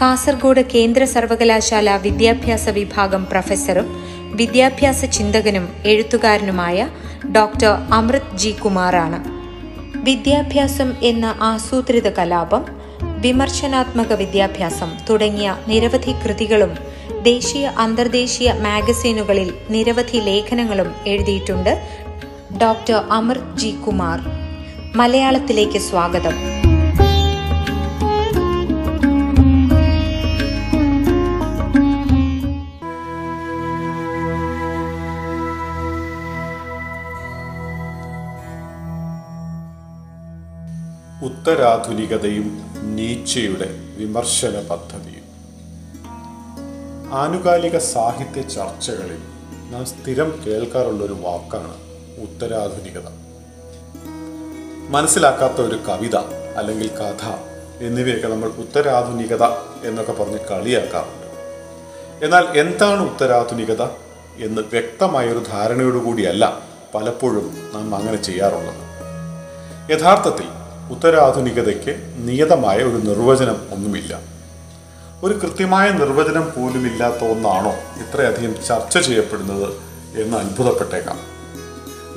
കാസർഗോഡ് കേന്ദ്ര സർവകലാശാല വിദ്യാഭ്യാസ വിഭാഗം പ്രൊഫസറും വിദ്യാഭ്യാസ ചിന്തകനും എഴുത്തുകാരനുമായ ഡോക്ടർ അമൃത് ജി കുമാറാണ്. വിദ്യാഭ്യാസം എന്ന ആസൂത്രിത കലാപം വിമർശനാത്മക വിദ്യാഭ്യാസം തുടങ്ങിയ നിരവധി കൃതികളും ദേശീയ അന്തർദേശീയ മാഗസീനുകളിൽ നിരവധി ലേഖനങ്ങളും എഴുതിയിട്ടുണ്ട് ഡോക്ടർ അമൃത് ജി കുമാർ. മലയാളത്തിലേക്ക് സ്വാഗതം. ഉത്തരാധുനികതയും നീച്ചയുടെ വിമർശന പദ്ധതിയും. ആനുകാലിക സാഹിത്യ ചർച്ചകളിൽ നാം സ്ഥിരം കേൾക്കാറുള്ള ഒരു വാക്കാണ് ഉത്തരാധുനികത. മനസ്സിലാക്കാത്ത ഒരു കവിത അല്ലെങ്കിൽ കഥ എന്നിവയൊക്കെ നമ്മൾ ഉത്തരാധുനികത എന്നൊക്കെ പറഞ്ഞ് കളിയാക്കാറുണ്ട്. എന്നാൽ എന്താണ് ഉത്തരാധുനികത എന്ന് വ്യക്തമായൊരു ധാരണയോടുകൂടിയല്ല പലപ്പോഴും നാം അങ്ങനെ ചെയ്യാറുള്ളത്. യഥാർത്ഥത്തിൽ ഉത്തരാധുനികതയ്ക്ക് നിയതമായ ഒരു നിർവചനം ഒന്നുമില്ല. ഒരു കൃത്യമായ നിർവചനം പോലുമില്ലാത്ത ഒന്നാണോ ഇത്രയധികം ചർച്ച ചെയ്യപ്പെടുന്നത് എന്ന് അത്ഭുതപ്പെട്ടേക്കാം.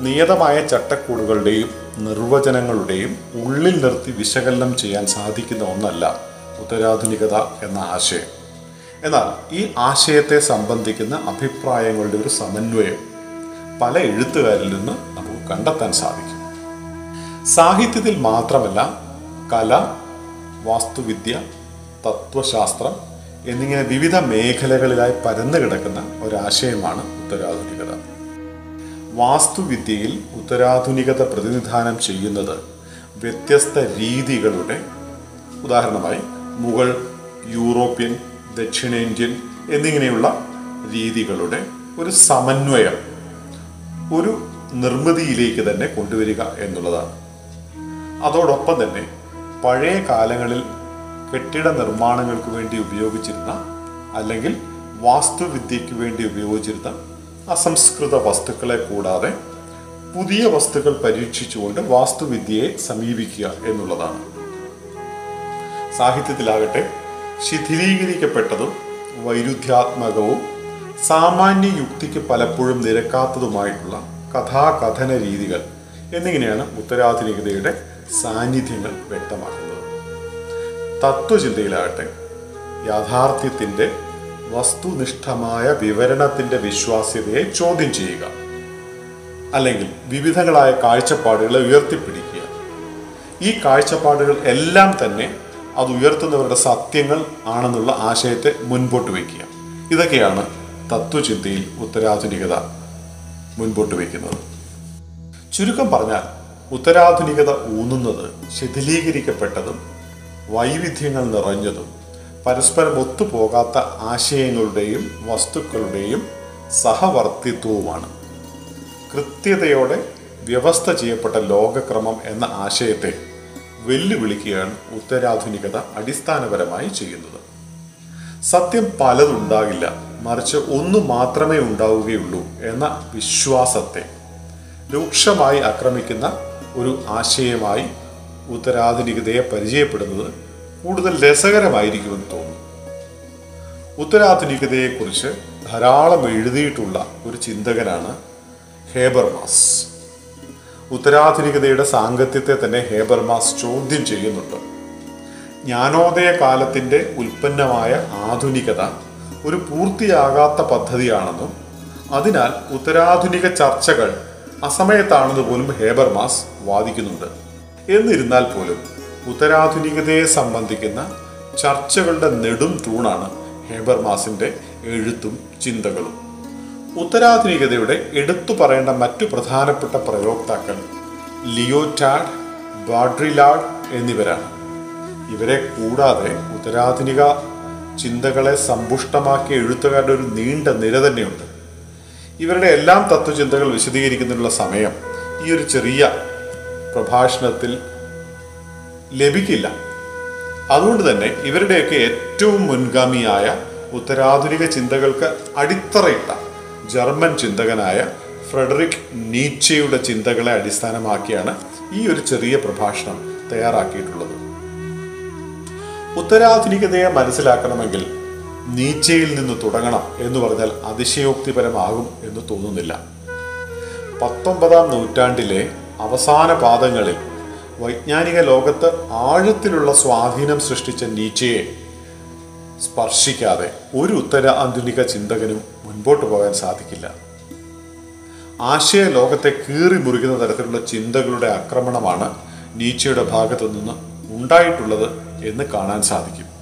നിയതമായ ചട്ടക്കൂടുകളുടെയും നിർവചനങ്ങളുടെയും ഉള്ളിൽ നിർത്തി വിശകലനം ചെയ്യാൻ സാധിക്കുന്ന ഒന്നല്ല ഉത്തരാധുനികത എന്ന ആശയം. എന്നാൽ ഈ ആശയത്തെ സംബന്ധിക്കുന്ന അഭിപ്രായങ്ങളുടെ ഒരു സമന്വയം പല എഴുത്തുകാരിൽ നിന്ന് നമുക്ക് കണ്ടെത്താൻ സാധിക്കും. സാഹിത്യത്തിൽ മാത്രമല്ല കല വാസ്തുവിദ്യ തത്വശാസ്ത്രം എന്നിങ്ങനെ വിവിധ മേഖലകളിലായി പരന്നു കിടക്കുന്ന ഒരാശയമാണ് ഉത്തരാധുനികത. വാസ്തുവിദ്യയിൽ ഉത്തരാധുനികത പ്രതിനിധാനം ചെയ്യുന്നത് വ്യത്യസ്ത രീതികളുടെ ഉദാഹരണമായി മുഗൾ യൂറോപ്യൻ ദക്ഷിണേന്ത്യൻ എന്നിങ്ങനെയുള്ള രീതികളുടെ ഒരു സമന്വയം ഒരു നിർമ്മിതിയിലേക്ക് തന്നെ കൊണ്ടുവരിക എന്നുള്ളതാണ്. അതോടൊപ്പം തന്നെ പഴയ കാലങ്ങളിൽ കെട്ടിട നിർമ്മാണങ്ങൾക്ക് വേണ്ടി ഉപയോഗിച്ചിരുന്ന അല്ലെങ്കിൽ വാസ്തുവിദ്യയ്ക്ക് വേണ്ടി ഉപയോഗിച്ചിരുന്ന അസംസ്കൃത വസ്തുക്കളെ കൂടാതെ പുതിയ വസ്തുക്കൾ പരീക്ഷിച്ചുകൊണ്ട് വാസ്തുവിദ്യയെ സമീപിക്കുക എന്നുള്ളതാണ്. സാഹിത്യത്തിലാകട്ടെ ശിഥിലീകരിക്കപ്പെട്ടതും വൈരുദ്ധ്യാത്മകവും സാമാന്യ യുക്തിക്ക് പലപ്പോഴും നിരക്കാത്തതുമായിട്ടുള്ള കഥാകഥന രീതികൾ എന്നിങ്ങനെയാണ് ഉത്തരാധുനികതയുടെ സാന്നിധ്യങ്ങൾ വ്യക്തമാക്കുന്നത്. തത്വചിന്തയിലാകട്ടെ യാഥാർത്ഥ്യത്തിന്റെ വസ്തുനിഷ്ഠമായ വിവരണത്തിന്റെ വിശ്വാസ്യതയെ ചോദ്യം ചെയ്യുക അല്ലെങ്കിൽ വിവിധങ്ങളായ കാഴ്ചപ്പാടുകളെ ഉയർത്തിപ്പിടിക്കുക. ഈ കാഴ്ചപ്പാടുകൾ എല്ലാം തന്നെ അത് ഉയർത്തുന്നവരുടെ സത്യങ്ങൾ ആണെന്നുള്ള ആശയത്തെ മുൻപോട്ട് വയ്ക്കുക. ഇതൊക്കെയാണ് തത്വചിന്തയിൽ ഉത്തരാധുനികത മുൻപോട്ട് വയ്ക്കുന്നത്. ചുരുക്കം പറഞ്ഞാൽ ഉത്തരാധുനികത ഊന്നുന്നത് ശിഥിലീകരിക്കപ്പെട്ടതും വൈവിധ്യങ്ങൾ നിറഞ്ഞതും പരസ്പരം ഒത്തുപോകാത്ത ആശയങ്ങളുടെയും വസ്തുക്കളുടെയും സഹവർത്തിത്വവുമാണ്. കൃത്യതയോടെ വ്യവസ്ഥ ചെയ്യപ്പെട്ട ലോകക്രമം എന്ന ആശയത്തെ വെല്ലുവിളിക്കുകയാണ് ഉത്തരാധുനികത അടിസ്ഥാനപരമായി ചെയ്യുന്നത്. സത്യം പലതുണ്ടാകില്ല മറിച്ച് ഒന്നു മാത്രമേ ഉണ്ടാവുകയുള്ളൂ എന്ന വിശ്വാസത്തെ രൂക്ഷമായി ആക്രമിക്കുന്ന ഒരു ആശയമായി ഉത്തരാധുനികതയെ പരിചയപ്പെടുന്നത് കൂടുതൽ രസകരമായിരിക്കുമെന്ന് തോന്നുന്നു. ഉത്തരാധുനികതയെക്കുറിച്ച് ധാരാളം എഴുതിയിട്ടുള്ള ഒരു ചിന്തകനാണ് ഹേബർമാസ്. ഉത്തരാധുനികതയുടെ സാങ്കത്യത്തെ തന്നെ ഹേബർമാസ് ചോദ്യം ചെയ്യുന്നുണ്ട്. ജ്ഞാനോദയ കാലത്തിന്റെ ഉൽപ്പന്നമായ ആധുനികത ഒരു പൂർത്തിയാകാത്ത പദ്ധതിയാണെന്നും അതിനാൽ ഉത്തരാധുനിക ചർച്ചകൾ അസമയത്താണെന്ന് പോലും ഹേബർമാസ് വാദിക്കുന്നുണ്ട്. എന്നിരുന്നാൽ പോലും ഉത്തരാധുനികതയെ സംബന്ധിക്കുന്ന ചർച്ചകളുടെ നെടും തൂണാണ് ഹേബർമാസിന്റെ എഴുത്തും ചിന്തകളും. ഉത്തരാധുനികതയുടെ എടുത്തു പറയേണ്ട മറ്റു പ്രധാനപ്പെട്ട പ്രയോക്താക്കൾ ലിയോറ്റാഡ് ബാഡ്രിലാഡ് എന്നിവരാണ്. ഇവരെ കൂടാതെ ഉത്തരാധുനിക ചിന്തകളെ സമ്പുഷ്ടമാക്കിയ എഴുത്തുകാരുടെ ഒരു നീണ്ട നിര തന്നെയുണ്ട്. ഇവരുടെ എല്ലാം തത്വചിന്തകൾ വിശദീകരിക്കുന്നതിനുള്ള സമയം ഈ ഒരു ചെറിയ പ്രഭാഷണത്തിൽ ലഭിക്കില്ല. അതുകൊണ്ട് തന്നെ ഇവരുടെയൊക്കെ ഏറ്റവും മുൻഗാമിയായ ഉത്തരാധുനിക ചിന്തകൾക്ക് അടിത്തറയിട്ട ജർമ്മൻ ചിന്തകനായ ഫ്രെഡറിക് നീച്ചയുടെ ചിന്തകളെ അടിസ്ഥാനമാക്കിയാണ് ഈ ഒരു ചെറിയ പ്രഭാഷണം തയ്യാറാക്കിയിട്ടുള്ളത്. ഉത്തരാധുനികതയെ മനസ്സിലാക്കണമെങ്കിൽ നീച്ചയിൽ നിന്ന് തുടങ്ങണം എന്ന് പറഞ്ഞാൽ അതിശയോക്തിപരമാകും എന്ന് തോന്നുന്നില്ല. പത്തൊമ്പതാം നൂറ്റാണ്ടിലെ അവസാന പാദങ്ങളിൽ വൈജ്ഞാനിക ലോകത്ത് ആഴത്തിലുള്ള സ്വാധീനം സൃഷ്ടിച്ച നീച്ചയെ സ്പർശിക്കാതെ ഒരു ഉത്തര ആധുനിക ചിന്തകനും മുൻപോട്ട് പോകാൻ സാധിക്കില്ല. ആശയ ലോകത്തെ കീറി മുറിക്കുന്ന തരത്തിലുള്ള ചിന്തകളുടെ ആക്രമണമാണ് നീച്ചയുടെ ഭാഗത്തു നിന്ന് ഉണ്ടായിട്ടുള്ളത് എന്ന് കാണാൻ സാധിക്കും.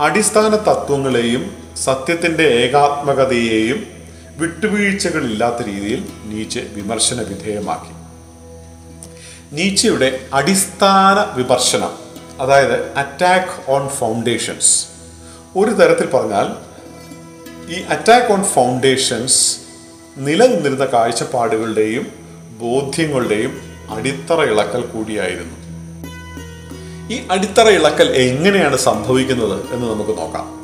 അടിസ്ഥാന തത്വങ്ങളെയും സത്യത്തിന്റെ ഏകാത്മകതയെയും വിട്ടുവീഴ്ചകളില്ലാത്ത രീതിയിൽ നീച്ച് വിമർശന വിധേയമാക്കി. നീച്ചയുടെ അടിസ്ഥാന വിമർശനം അതായത് അറ്റാക്ക് ഓൺ ഫൗണ്ടേഷൻസ് ഒരു തരത്തിൽ പറഞ്ഞാൽ ഈ അറ്റാക്ക് ഓൺ ഫൗണ്ടേഷൻസ് നിലനിന്നിരുന്ന കാഴ്ചപ്പാടുകളുടെയും ബോധ്യങ്ങളുടെയും അടിത്തറ ഇളക്കൽ കൂടിയായിരുന്നു. ഈ അടിത്തറ ഇളക്കൽ എങ്ങനെയാണ് സംഭവിക്കുന്നത് എന്ന് നമുക്ക് നോക്കാം.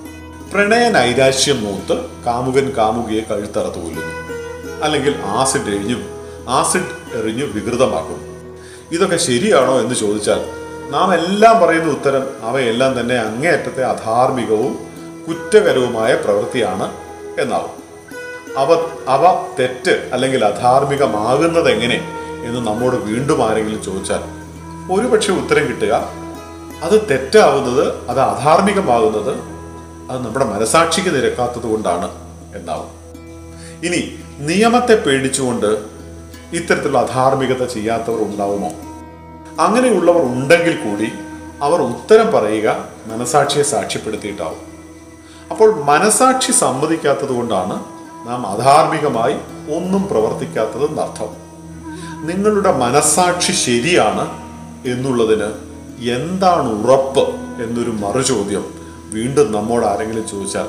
പ്രണയ നൈരാശ്യം മൂത്ത് കാമുകൻ കാമുകിയെ കഴുത്തറത്ത് കൊല്ലുന്നു അല്ലെങ്കിൽ ആസിഡ് എഴിഞ്ഞു ആസിഡ് എറിഞ്ഞു വികൃതമാക്കുന്നു. ഇതൊക്കെ ശരിയാണോ എന്ന് ചോദിച്ചാൽ നാം എല്ലാം പറയുന്ന ഉത്തരം അവയെല്ലാം തന്നെ അങ്ങേയറ്റത്തെ അധാർമികവും കുറ്റകരവുമായ പ്രവൃത്തിയാണ് എന്നാവും. അവ അവ തെറ്റ് അല്ലെങ്കിൽ അധാർമികമാകുന്നത് എങ്ങനെ എന്ന് നമ്മോട് വീണ്ടും ആരെങ്കിലും ചോദിച്ചാൽ ഒരുപക്ഷെ ഉത്തരം കിട്ടുക അത് തെറ്റാവുന്നത് അത് അധാർമികമാകുന്നത് അത് നമ്മുടെ മനസാക്ഷിക്ക് നിരക്കാത്തത് കൊണ്ടാണ് എന്നാവും. ഇനി നിയമത്തെ പേടിച്ചുകൊണ്ട് ഇത്തരത്തിലുള്ള അധാർമികത ചെയ്യാത്തവർ ഉണ്ടാവുമോ? അങ്ങനെയുള്ളവർ ഉണ്ടെങ്കിൽ കൂടി അവർ ഉത്തരം പറയുക മനസാക്ഷിയെ സാക്ഷ്യപ്പെടുത്തിയിട്ടാവും. അപ്പോൾ മനസാക്ഷി സമ്മതിക്കാത്തത് കൊണ്ടാണ് നാം അധാർമികമായി ഒന്നും പ്രവർത്തിക്കാത്തതെന്നർത്ഥം. നിങ്ങളുടെ മനസാക്ഷി ശരിയാണ് എന്നുള്ളതിന് എന്താണ് ഉറപ്പ് എന്നൊരു മറുചോദ്യം വീണ്ടും നമ്മോട് ആരെങ്കിലും ചോദിച്ചാൽ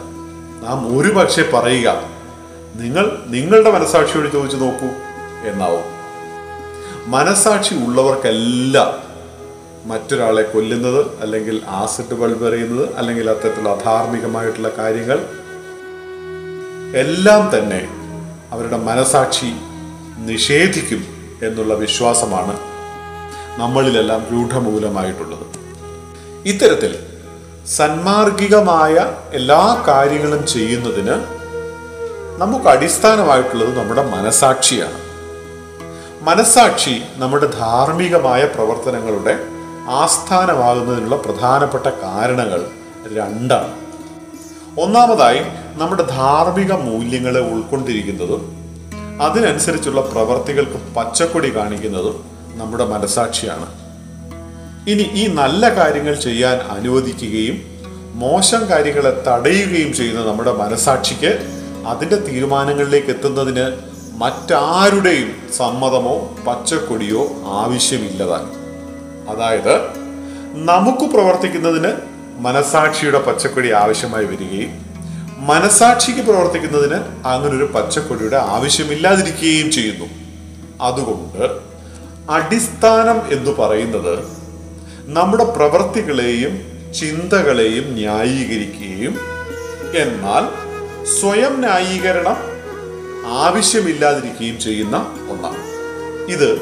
നാം ഒരുപക്ഷെ പറയുക നിങ്ങൾ നിങ്ങളുടെ മനസാക്ഷിയോട് ചോദിച്ചു നോക്കൂ എന്നാവും. മനസാക്ഷി ഉള്ളവർക്കെല്ലാം മറ്റൊരാളെ കൊല്ലുന്നത് അല്ലെങ്കിൽ ആസിഡ് ബൾബ് എറിയുന്നത് അല്ലെങ്കിൽ അത്തരത്തിലുള്ള അധാർമികമായിട്ടുള്ള കാര്യങ്ങൾ എല്ലാം തന്നെ അവരുടെ മനസാക്ഷി നിഷേധിക്കും എന്നുള്ള വിശ്വാസമാണ് നമ്മളിലെല്ലാം രൂഢമൂലമായിട്ടുള്ളത്. ഇത്തരത്തിൽ സന്മാർഗികമായ എല്ലാ കാര്യങ്ങളും ചെയ്യുന്നതിന് നമുക്ക് അടിസ്ഥാനമായിട്ടുള്ളത് നമ്മുടെ മനസാക്ഷിയാണ്. മനസാക്ഷി നമ്മുടെ ധാർമ്മികമായ പ്രവർത്തനങ്ങളുടെ ആസ്ഥാനമാകുന്നതിനുള്ള പ്രധാനപ്പെട്ട കാരണങ്ങൾ രണ്ടാണ്. ഒന്നാമതായി നമ്മുടെ ധാർമ്മിക മൂല്യങ്ങളെ ഉൾക്കൊണ്ടിരിക്കുന്നതും അതിനനുസരിച്ചുള്ള പ്രവർത്തികൾക്ക് പച്ചക്കൊടി കാണിക്കുന്നതും നമ്മുടെ മനസാക്ഷിയാണ്. ഇനി ഈ നല്ല കാര്യങ്ങൾ ചെയ്യാൻ അനുവദിക്കുകയും മോശം കാര്യങ്ങളെ തടയുകയും ചെയ്യുന്ന നമ്മുടെ മനസാക്ഷിക്ക് അതിന്റെ തീരുമാനങ്ങളിലേക്ക് എത്തുന്നതിന് മറ്റാരുടെയും സമ്മതമോ പച്ചക്കൊടിയോ ആവശ്യമില്ലതാണ് അതായത് നമുക്ക് പ്രവർത്തിക്കുന്നതിന് മനസാക്ഷിയുടെ പച്ചക്കൊടി ആവശ്യമായി വരികയും മനസാക്ഷിക്ക് പ്രവർത്തിക്കുന്നതിന് അങ്ങനൊരു പച്ചക്കൊടിയുടെ ആവശ്യമില്ലാതിരിക്കുകയും ചെയ്യുന്നു. അതുകൊണ്ട് അടിസ്ഥാനം എന്ന് പറയുന്നത് നമ്മുടെ പ്രവൃത്തികളെയും ചിന്തകളെയും ന്യായീകരിക്കുകയും എന്നാൽ സ്വയം ന്യായീകരണം ആവശ്യമില്ലാതിരിക്കുകയും ചെയ്യുന്ന ഒന്നാണ്. ഇത്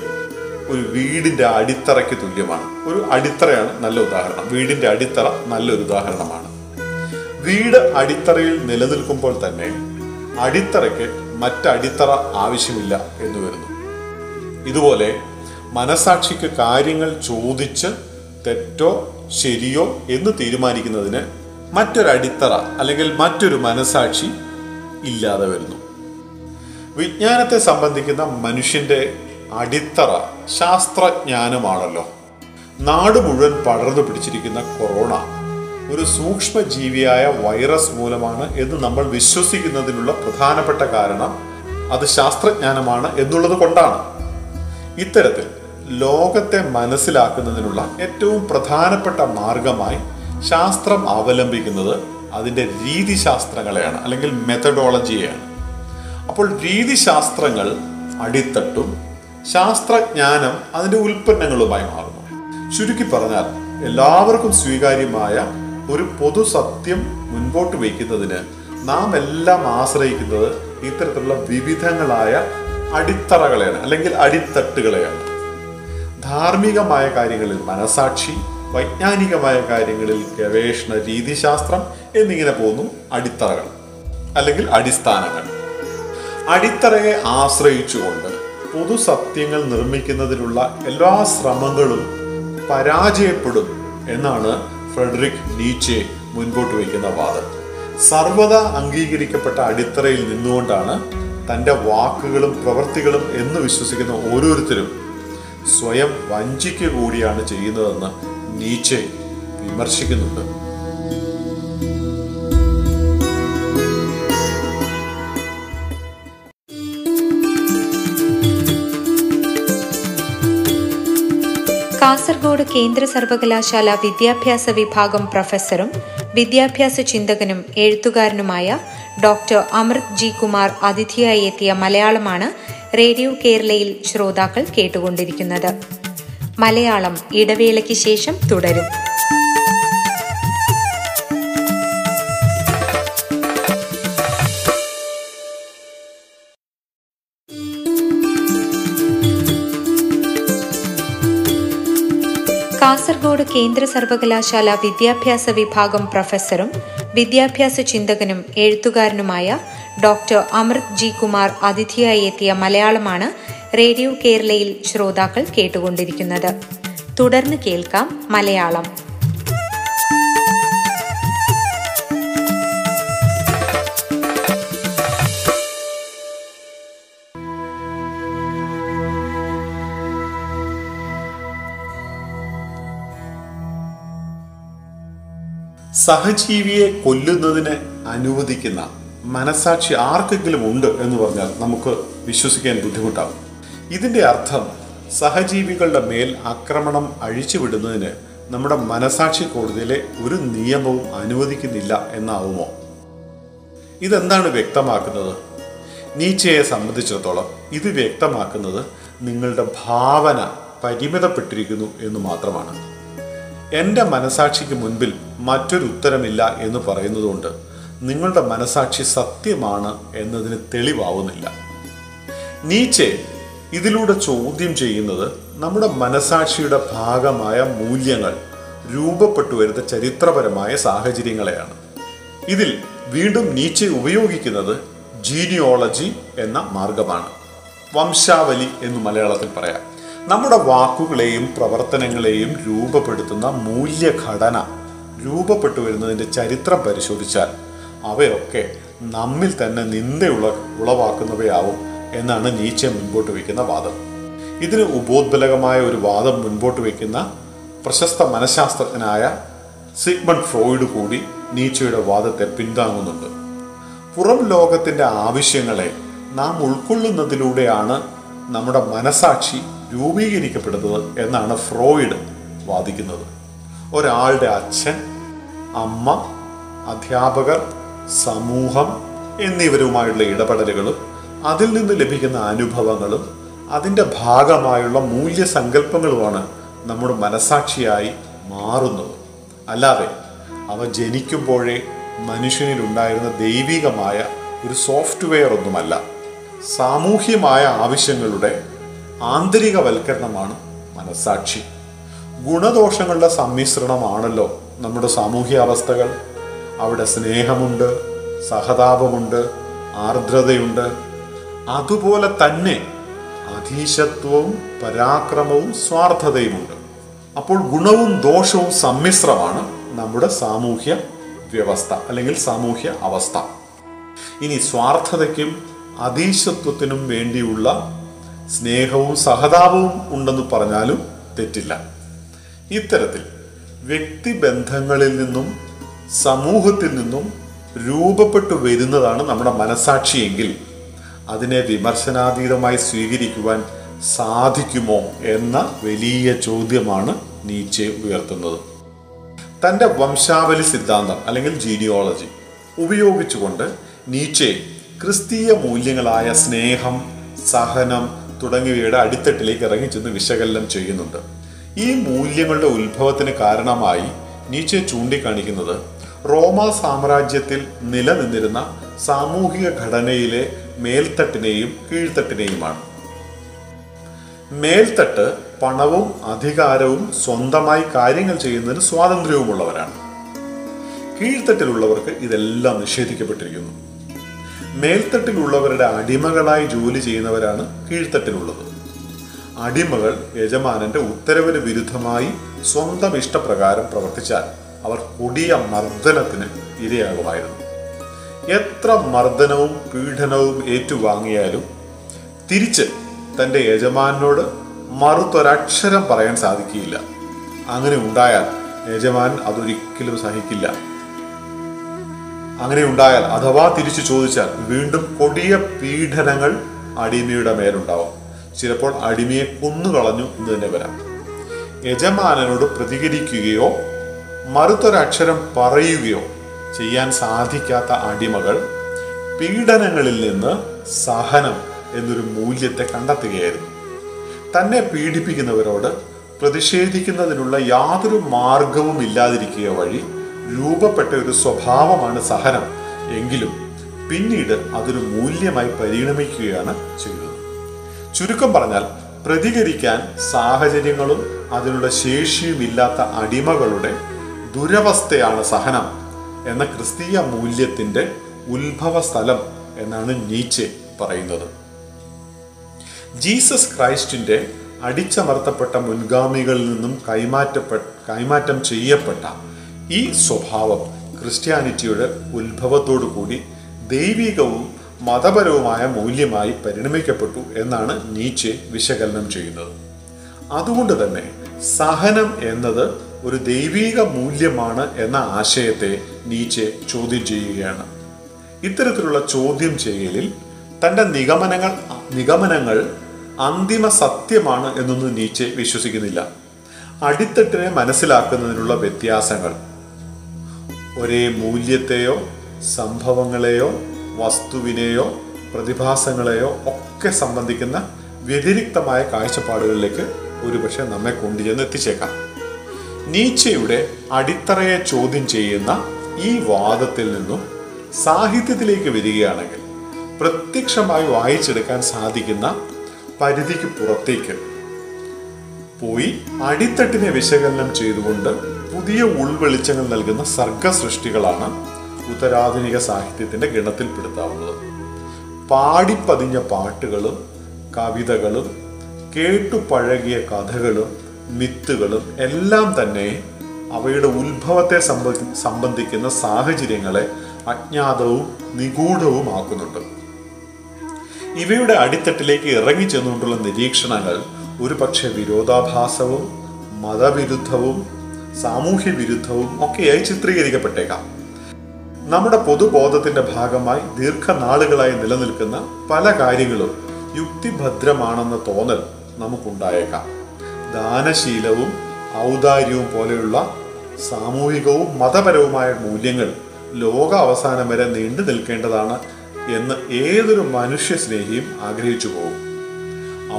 ഒരു വീടിന്റെ അടിത്തറയ്ക്ക് തുല്യമാണ്. ഒരു അടിത്തറയാണ് നല്ല ഉദാഹരണം. വീടിന്റെ അടിത്തറ നല്ലൊരു ഉദാഹരണമാണ്. വീട് അടിത്തറയിൽ നിലനിൽക്കുമ്പോൾ തന്നെ അടിത്തറയ്ക്ക് മറ്റടിത്തറ ആവശ്യമില്ല എന്ന് വരുന്നു. ഇതുപോലെ മനസാക്ഷിക്ക് കാര്യങ്ങൾ ചോദിച്ച് തെറ്റോ ശരിയോ എന്ന് തീരുമാനിക്കുന്നതിന് മറ്റൊരടിത്തറ അല്ലെങ്കിൽ മറ്റൊരു മനസാക്ഷി ഇല്ലാതെ വരുന്നു. വിജ്ഞാനത്തെ സംബന്ധിക്കുന്ന മനുഷ്യന്റെ അടിത്തറ ശാസ്ത്രജ്ഞാനമാണല്ലോ. നാട് മുഴുവൻ പടർന്നു പിടിച്ചിരിക്കുന്ന കൊറോണ ഒരു സൂക്ഷ്മജീവിയായ വൈറസ് മൂലമാണ് എന്ന് നമ്മൾ വിശ്വസിക്കുന്നതിനുള്ള പ്രധാനപ്പെട്ട കാരണം അത് ശാസ്ത്രജ്ഞാനമാണ് എന്നുള്ളത് കൊണ്ടാണ്. ഇത്തരത്തിൽ ലോകത്തെ മനസ്സിലാക്കുന്നതിനുള്ള ഏറ്റവും പ്രധാനപ്പെട്ട മാർഗമായി ശാസ്ത്രം അവലംബിക്കുന്നത് അതിന്റെ രീതിശാസ്ത്രങ്ങളെയാണ് അല്ലെങ്കിൽ മെത്തഡോളജിയെയാണ് അപ്പോൾ രീതിശാസ്ത്രങ്ങൾ അടിത്തട്ടും ശാസ്ത്രജ്ഞാനം അതിന്റെ ഉൽപ്പന്നങ്ങളുമായി മാറുന്നു. ചുരുക്കി പറഞ്ഞാൽ എല്ലാവർക്കും സ്വീകാര്യമായ ഒരു പൊതു സത്യം മുൻപോട്ട് വയ്ക്കുന്നതിന് നാം എല്ലാം ആശ്രയിക്കുന്നത് ഇത്തരത്തിലുള്ള വിവിധങ്ങളായ അടിത്തറകളെയാണ് അല്ലെങ്കിൽ അടിത്തട്ടുകളെയാണ്. ധാർമ്മികമായ കാര്യങ്ങളിൽ മനസാക്ഷി വൈജ്ഞാനികമായ കാര്യങ്ങളിൽ ഗവേഷണ രീതിശാസ്ത്രം എന്നിങ്ങനെ പോകുന്നു അടിത്തറകൾ അല്ലെങ്കിൽ അടിസ്ഥാനങ്ങൾ. അടിത്തറയെ ആശ്രയിച്ചുകൊണ്ട് പൊതുസത്യങ്ങൾ നിർമ്മിക്കുന്നതിനുള്ള എല്ലാ ശ്രമങ്ങളും പരാജയപ്പെടും എന്നാണ് ഫ്രെഡറിക് നീച്ചെ മുൻപോട്ട് വയ്ക്കുന്ന വാദം. സർവത അംഗീകരിക്കപ്പെട്ട അടിത്തറയിൽ നിന്നുകൊണ്ടാണ് തന്റെ വാക്കുകളും പ്രവൃത്തികളും എന്ന് വിശ്വസിക്കുന്ന ഓരോരുത്തരും സ്വയം വഞ്ചിക്കുക കൂടിയാണ് ചെയ്യുന്നതെന്ന് നീച്ചെ വിമർശിക്കുന്നുണ്ട്. കാസർഗോഡ് കേന്ദ്ര സർവകലാശാല വിദ്യാഭ്യാസ വിഭാഗം പ്രൊഫസറും വിദ്യാഭ്യാസ ചിന്തകനും എഴുത്തുകാരനുമായ ഡോക്ടർ അമൃത് ജി കുമാർ അതിഥിയായി എത്തിയ മലയാളമാണ് റേഡിയോ കേരളയിൽ ശ്രോതാക്കൾ കേട്ടുകൊണ്ടിരിക്കുന്നത്. മലയാളം ഇടവേളയ്ക്ക് ശേഷം തുടരും. കാസർഗോഡ് കേന്ദ്ര സർവകലാശാല വിദ്യാഭ്യാസ വിഭാഗം പ്രൊഫസറും വിദ്യാഭ്യാസ ചിന്തകനും എഴുത്തുകാരനുമായ ഡോക്ടർ അമൃത് ജി കുമാർ അതിഥിയായി എത്തിയ മലയാളമാണ് റേഡിയോ കേരളയിൽ ശ്രോതാക്കൾ കേട്ടുകൊണ്ടിരിക്കുന്നത്. തുടർന്ന് കേൾക്കാം മലയാളം. സഹജീവിയെ കൊല്ലുന്നതിന് അനുവദിക്കുന്ന മനസാക്ഷി ആർക്കെങ്കിലും ഉണ്ട് എന്ന് പറഞ്ഞാൽ നമുക്ക് വിശ്വസിക്കാൻ ബുദ്ധിമുട്ടാകും ഇതിന്റെ അർത്ഥം സഹജീവികളുടെ മേൽ ആക്രമണം അഴിച്ചുവിടുന്നതിന് നമ്മുടെ മനസാക്ഷി കോടതിയിലെ ഒരു നിയമവും അനുവദിക്കുന്നില്ല എന്നാവുമോ? ഇതെന്താണ് വ്യക്തമാക്കുന്നത്? നീച്ചയെ സംബന്ധിച്ചിടത്തോളം ഇത് വ്യക്തമാക്കുന്നത് നിങ്ങളുടെ ഭാവന പരിമിതപ്പെട്ടിരിക്കുന്നു എന്ന് മാത്രമാണ്. എന്റെ മനസാക്ഷിക്ക് മുൻപിൽ മറ്റൊരു ഉത്തരമില്ല എന്ന് പറയുന്നതുകൊണ്ട് നിങ്ങളുടെ മനസാക്ഷി സത്യമാണ് എന്നതിന് തെളിവാവുന്നില്ല. നീച്ചെ ഇതിലൂടെ ചോദ്യം ചെയ്യുന്നത് നമ്മുടെ മനസാക്ഷിയുടെ ഭാഗമായ മൂല്യങ്ങൾ രൂപപ്പെട്ടു വരുന്ന ചരിത്രപരമായ സാഹചര്യങ്ങളെയാണ്. ഇതിൽ വീണ്ടും നീച്ചെ ഉപയോഗിക്കുന്നത് ജീനിയോളജി എന്ന മാർഗമാണ്. വംശാവലി എന്ന് മലയാളത്തിൽ പറയാം. നമ്മുടെ വാക്കുകളെയും പ്രവർത്തനങ്ങളെയും രൂപപ്പെടുത്തുന്ന മൂല്യഘടന രൂപപ്പെട്ടു വരുന്നതിന്റെ ചരിത്രം പരിശോധിച്ചാൽ അവയൊക്കെ നമ്മിൽ തന്നെ നിന്ദയുള്ള ഉളവാക്കുന്നവയാവും എന്നാണ് നീച്ച മുൻപോട്ട് വയ്ക്കുന്ന വാദം. ഇതിന് ഉപോദ്ബലകമായ ഒരു വാദം മുൻപോട്ട് വയ്ക്കുന്ന പ്രശസ്ത മനഃശാസ്ത്രജ്ഞനായ സിഗ്മണ്ട് ഫ്രോയിഡ് കൂടി നീച്ചയുടെ വാദത്തെ പിന്താങ്ങുന്നുണ്ട് പുറം ലോകത്തിന്റെ ആവശ്യങ്ങളെ നാം ഉൾക്കൊള്ളുന്നതിലൂടെയാണ് നമ്മുടെ മനസാക്ഷി രൂപീകരിക്കപ്പെടുന്നത് എന്നാണ് ഫ്രോയിഡ് വാദിക്കുന്നത്. ഒരാളുടെ അച്ഛൻ അമ്മ അധ്യാപകർ സമൂഹം എന്നിവരുമായുള്ള ഇടപെടലുകളും അതിൽ നിന്ന് ലഭിക്കുന്ന അനുഭവങ്ങളും അതിന്റെ ഭാഗമായുള്ള മൂല്യസങ്കല്പങ്ങളുമാണ് നമ്മുടെ മനസാക്ഷിയായി മാറുന്നത്. അല്ലാതെ അവ ജനിക്കുമ്പോഴേ മനുഷ്യനിലുണ്ടായിരുന്ന ദൈവികമായ ഒരു സോഫ്റ്റ്വെയർ ഒന്നുമല്ല. സാമൂഹ്യമായ ആവശ്യങ്ങളുടെ ആന്തരികവൽക്കരണമാണ് മനസാക്ഷി ഗുണദോഷങ്ങളുടെ സമ്മിശ്രണമാണല്ലോ നമ്മുടെ സാമൂഹ്യ അവസ്ഥകൾ അവിടെ സ്നേഹമുണ്ട് സഹതാപമുണ്ട് ആർദ്രതയുണ്ട്. അതുപോലെ തന്നെ അധീശത്വവും പരാക്രമവും സ്വാർത്ഥതയുമുണ്ട്. അപ്പോൾ ഗുണവും ദോഷവും സമ്മിശ്രമാണ് നമ്മുടെ സാമൂഹ്യ വ്യവസ്ഥ അല്ലെങ്കിൽ സാമൂഹ്യ അവസ്ഥ. ഇനി സ്വാർത്ഥതയ്ക്കും അധീശത്വത്തിനും വേണ്ടിയുള്ള സ്നേഹവും സഹതാപവും ഉണ്ടെന്ന് പറഞ്ഞാലും തെറ്റില്ല. ഇത്തരത്തിൽ വ്യക്തിബന്ധങ്ങളിൽ നിന്നും സമൂഹത്തിൽ നിന്നും രൂപപ്പെട്ടു വരുന്നതാണ് നമ്മുടെ മനസാക്ഷിയെങ്കിൽ അതിനെ വിമർശനാതീതമായി സ്വീകരിക്കുവാൻ സാധിക്കുമോ എന്ന വലിയ ചോദ്യമാണ് നീച്ചെ ഉയർത്തുന്നത്. തന്റെ വംശാവലി സിദ്ധാന്തം അല്ലെങ്കിൽ ജീനിയോളജി ഉപയോഗിച്ചുകൊണ്ട് നീച്ചെ ക്രിസ്തീയ മൂല്യങ്ങളായ സ്നേഹം സഹനം തുടങ്ങിയവയുടെ അടിത്തട്ടിലേക്ക് ഇറങ്ങിച്ചെന്ന് വിശകലനം ചെയ്യുന്നുണ്ട്. ഈ മൂല്യങ്ങളുടെ ഉത്ഭവത്തിന് കാരണമായി നീച്ചെ ചൂണ്ടിക്കാണിക്കുന്നത് റോമ സാമ്രാജ്യത്തിൽ നിലനിന്നിരുന്ന സാമൂഹിക ഘടനയിലെ മേൽത്തട്ടിനെയും കീഴ്ത്തട്ടിനെയുമാണ്. മേൽത്തട്ട് പണവും അധികാരവും സ്വന്തമായി കാര്യങ്ങൾ ചെയ്യുന്നതിന് സ്വാതന്ത്ര്യവുമുള്ളവരാണ്. കീഴ്ത്തട്ടിലുള്ളവർക്ക് ഇതെല്ലാം നിഷേധിക്കപ്പെട്ടിരിക്കുന്നു. മേൽത്തട്ടിലുള്ളവരുടെ അടിമകളായി ജോലി ചെയ്യുന്നവരാണ് കീഴ്ത്തട്ടിലുള്ളത്. അടിമകൾ യജമാനന്റെ ഉത്തരവിന് വിരുദ്ധമായി സ്വന്തം ഇഷ്ടപ്രകാരം പ്രവർത്തിച്ചാൽ അവർ കൊടിയ മർദ്ദനത്തിന് ഇരയാകുമായിരുന്നു. എത്ര മർദ്ദനവും പീഡനവും ഏറ്റുവാങ്ങിയാലും തിരിച്ച് തന്റെ യജമാനോട് മറുത്തൊരക്ഷരം പറയാൻ സാധിക്കുകയില്ല. അങ്ങനെ ഉണ്ടായാൽ യജമാൻ അതൊരിക്കലും സഹിക്കില്ല. അങ്ങനെ ഉണ്ടായാൽ അഥവാ തിരിച്ചു ചോദിച്ചാൽ വീണ്ടും കൊടിയ പീഡനങ്ങൾ അടിമയുടെ മേലുണ്ടാവും. ചിലപ്പോൾ അടിമയെ കൊന്നുകളഞ്ഞു എന്ന് തന്നെ വരാം. യജമാനനോട് പ്രതികരിക്കുകയോ മറുത്തൊരക്ഷരം പറയുകയോ ചെയ്യാൻ സാധിക്കാത്ത അടിമകൾ പീഡനങ്ങളിൽ നിന്ന് സഹനം എന്നൊരു മൂല്യത്തെ കണ്ടെത്തുകയായിരുന്നു. തന്നെ പീഡിപ്പിക്കുന്നവരോട് പ്രതിഷേധിക്കുന്നതിനുള്ള യാതൊരു മാർഗവും ഇല്ലാതിരിക്കുക വഴി രൂപപ്പെട്ട ഒരു സ്വഭാവമാണ് സഹനം. എങ്കിലും പിന്നീട് അതൊരു മൂല്യമായി പരിണമിക്കുകയാണ് ചെയ്തത് ചുരുക്കം പറഞ്ഞാൽ പ്രതികരിക്കാൻ സാഹചര്യങ്ങളും അതിനുള്ള ശേഷിയും ഇല്ലാത്ത അടിമകളുടെ ദുരവസ്ഥയാണ് സഹനം എന്ന ക്രിസ്തീയ മൂല്യത്തിന്റെ ഉത്ഭവ സ്ഥലം എന്നാണ് നീച്ചെ പറയുന്നത്. ജീസസ് ക്രൈസ്റ്റിന്റെ അടിച്ചമർത്തപ്പെട്ട മുൻഗാമികളിൽ നിന്നും കൈമാറ്റപ്പെ കൈമാറ്റം ചെയ്യപ്പെട്ട ഈ സ്വഭാവം ക്രിസ്ത്യാനിറ്റിയുടെ ഉത്ഭവത്തോടു കൂടി ദൈവികവും മതപരവുമായ മൂല്യമായി പരിണമിക്കപ്പെട്ടു എന്നാണ് നീച്ചെ വിശകലനം ചെയ്യുന്നത്. അതുകൊണ്ട് തന്നെ സഹനം എന്നത് ഒരു ദൈവീക മൂല്യമാണ് എന്ന ആശയത്തെ നീച്ചെ ചോദ്യം ചെയ്യുകയാണ്. ഇത്തരത്തിലുള്ള ചോദ്യം ചെയ്യലിൽ തന്റെ നിഗമനങ്ങൾ നിഗമനങ്ങൾ അന്തിമ സത്യമാണ് എന്നൊന്നും നീച്ചെ വിശ്വസിക്കുന്നില്ല. അടിത്തട്ടിനെ മനസ്സിലാക്കുന്നതിനുള്ള വ്യത്യാസങ്ങൾ. ഒരേ മൂല്യത്തെയോ സംഭവങ്ങളെയോ വസ്തുവിനെയോ പ്രതിഭാസങ്ങളെയോ ഒക്കെ സംബന്ധിക്കുന്ന വ്യതിരിക്തമായ കാഴ്ചപ്പാടുകളിലേക്ക് ഒരുപക്ഷെ നമ്മെ കൊണ്ടുചെന്ന് എത്തിച്ചേക്കാം നീച്ചയുടെ അടിത്തറയെ ചോദ്യം ചെയ്യുന്ന ഈ വാദത്തിൽ നിന്നും സാഹിത്യത്തിലേക്ക് വരികയാണെങ്കിൽ പ്രത്യക്ഷമായി വായിച്ചെടുക്കാൻ സാധിക്കുന്ന പരിധിക്ക് പുറത്തേക്ക് പോയി അടിത്തട്ടിനെ വിശകലനം ചെയ്തുകൊണ്ട് പുതിയ ഉൾവെളിച്ചങ്ങൾ നൽകുന്ന സർഗസൃഷ്ടികളാണ് ഉത്തരാധുനിക സാഹിത്യത്തിന്റെ ഗണത്തിൽപ്പെടുത്താവുന്നത്. പാടിപ്പതിഞ്ഞ പാട്ടുകളും കവിതകളും കേട്ടു പഴകിയ കഥകളും മിത്തുകളും എല്ലാം തന്നെ അവയുടെ ഉത്ഭവത്തെ സംബന്ധിക്കുന്ന സാഹചര്യങ്ങളെ അജ്ഞാതവും നിഗൂഢവുമാക്കുന്നുണ്ട്. ഇവയുടെ അടിത്തട്ടിലേക്ക് ഇറങ്ങിച്ചെന്നുകൊണ്ടുള്ള നിരീക്ഷണങ്ങൾ ഒരുപക്ഷെ വിരോധാഭാസവും മതവിരുദ്ധവും സാമൂഹ്യ വിരുദ്ധവും ഒക്കെയായി ചിത്രീകരിക്കപ്പെട്ടേക്കാം. നമ്മുടെ പൊതുബോധത്തിന്റെ ഭാഗമായി ദീർഘനാളുകളായി നിലനിൽക്കുന്ന പല കാര്യങ്ങളും യുക്തിഭദ്രമാണെന്ന തോന്നൽ നമുക്കുണ്ടായേക്കാം. ദാനശീലവും ഔദാര്യവും പോലെയുള്ള സാമൂഹികവും മതപരവുമായ മൂല്യങ്ങൾ ലോക അവസാനം വരെ നീണ്ടു നിൽക്കേണ്ടതാണ് എന്ന് ഏതൊരു മനുഷ്യ സ്നേഹിയും ആഗ്രഹിച്ചു പോകും.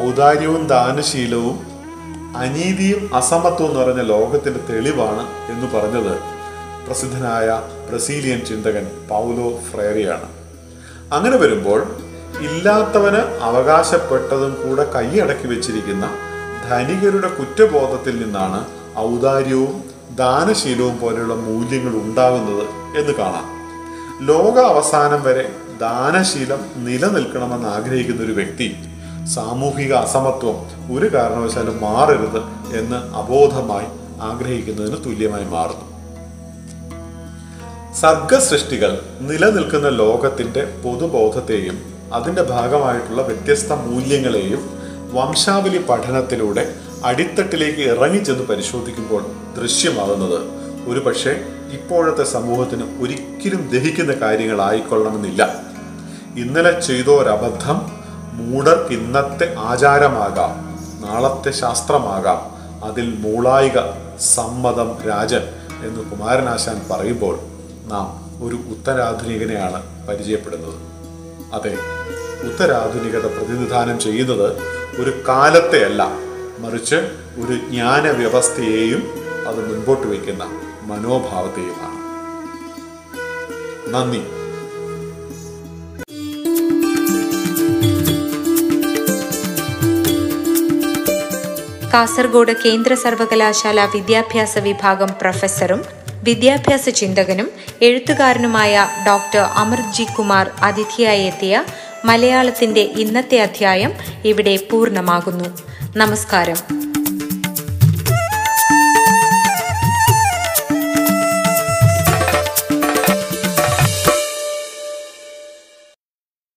ഔദാര്യവും ദാനശീലവും അനീതിയും അസമത്വവും നിറഞ്ഞ ലോകത്തിന്റെ തെളിവാണ് എന്ന് പറഞ്ഞത് പ്രസിദ്ധനായ ബ്രസീലിയൻ ചിന്തകൻ പൗലോ ഫ്രേറിയാണ്. അങ്ങനെ വരുമ്പോൾ ഇല്ലാത്തവന് അവകാശപ്പെട്ടതും കൂടെ കൈയടക്കി വെച്ചിരിക്കുന്ന ധനികരുടെ കുറ്റബോധത്തിൽ നിന്നാണ് ഔദാര്യവും ദാനശീലവും പോലെയുള്ള മൂല്യങ്ങൾ ഉണ്ടാകുന്നത് എന്ന് കാണാം. ലോക അവസാനം വരെ ദാനശീലം നിലനിൽക്കണമെന്ന് ആഗ്രഹിക്കുന്ന ഒരു വ്യക്തി സാമൂഹിക അസമത്വം ഒരു കാരണവശാലും മാറരുത് എന്ന് അബോധമായി ആഗ്രഹിക്കുന്നതിന് തുല്യമായി മാറുന്നു. സർഗസൃഷ്ടികൾ നിലനിൽക്കുന്ന ലോകത്തിന്റെ പൊതുബോധത്തെയും അതിന്റെ ഭാഗമായിട്ടുള്ള വ്യത്യസ്ത മൂല്യങ്ങളെയും വംശാവലി പഠനത്തിലൂടെ അടിത്തട്ടിലേക്ക് ഇറങ്ങിച്ചെന്ന് പരിശോധിക്കുമ്പോൾ ദൃശ്യമാകുന്നത് ഒരു പക്ഷേ ഇപ്പോഴത്തെ സമൂഹത്തിന് ഒരിക്കലും ദഹിക്കുന്ന കാര്യങ്ങളായിക്കൊള്ളണമെന്നില്ല. ഇന്നലെ ചെയ്തോരബദ്ധം മൂടർക്ക് ഇന്നത്തെ ആചാരമാകാം നാളത്തെ ശാസ്ത്രമാകാം അതിൽ മൂളായിക സമ്മതം രാജൻ എന്ന് കുമാരനാശാൻ പറയുമ്പോൾ നാം ഒരു ഉത്തരാധുനികനെയാണ് പരിചയപ്പെടുന്നത്. അതെ ഉത്തരാധുനികത പ്രതിനിധാനം ചെയ്യുന്നത് ഒരു കാലത്തെയല്ല മറിച്ച് ഒരു ജ്ഞാന വ്യവസ്ഥയെയും അത് മുൻപോട്ട് വയ്ക്കുന്ന മനോഭാവത്തെയുമാണ്. നന്ദി. കാസർഗോഡ് കേന്ദ്ര സർവകലാശാല വിദ്യാഭ്യാസ വിഭാഗം പ്രൊഫസറും വിദ്യാഭ്യാസ ചിന്തകനും എഴുത്തുകാരനുമായ ഡോക്ടർ അമൃത് ജി കുമാർ അതിഥിയായി എത്തിയ മലയാളത്തിന്റെ ഇന്നത്തെ അധ്യായം ഇവിടെ പൂർണമാകുന്നു. നമസ്കാരം.